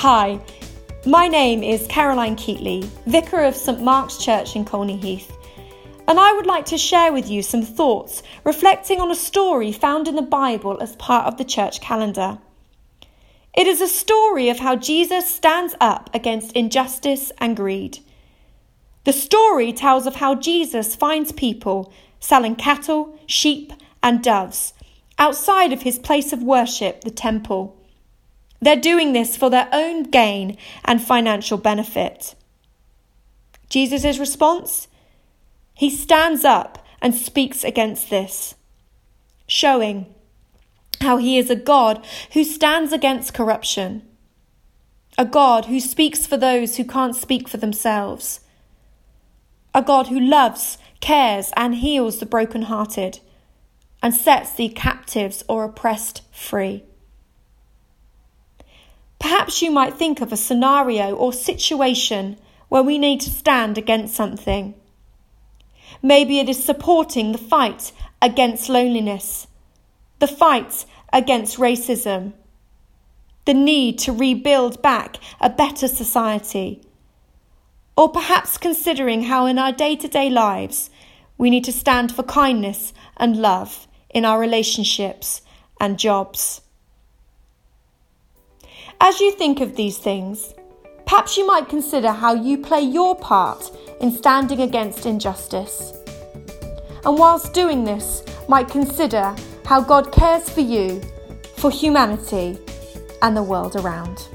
Hi, my name is Caroline Keighley, Vicar of St Mark's Church in Colney Heath, and I would like to share with you some thoughts reflecting on a story found in the Bible as part of the church calendar. It is a story of how Jesus stands up against injustice and greed. The story tells of how Jesus finds people selling cattle, sheep, and doves outside of his place of worship, the temple. They're doing this for their own gain and financial benefit. Jesus' response? He stands up and speaks against this, showing how he is a God who stands against corruption, a God who speaks for those who can't speak for themselves, a God who loves, cares, and heals the brokenhearted, and sets the captives or oppressed free. Perhaps you might think of a scenario or situation where we need to stand against something. Maybe it is supporting the fight against loneliness, the fight against racism, the need to rebuild back a better society, or perhaps considering how in our day to day lives we need to stand for kindness and love in our relationships and jobs. As you think of these things, perhaps you might consider how you play your part in standing against injustice. And whilst doing this, might consider how God cares for you, for humanity, and the world around.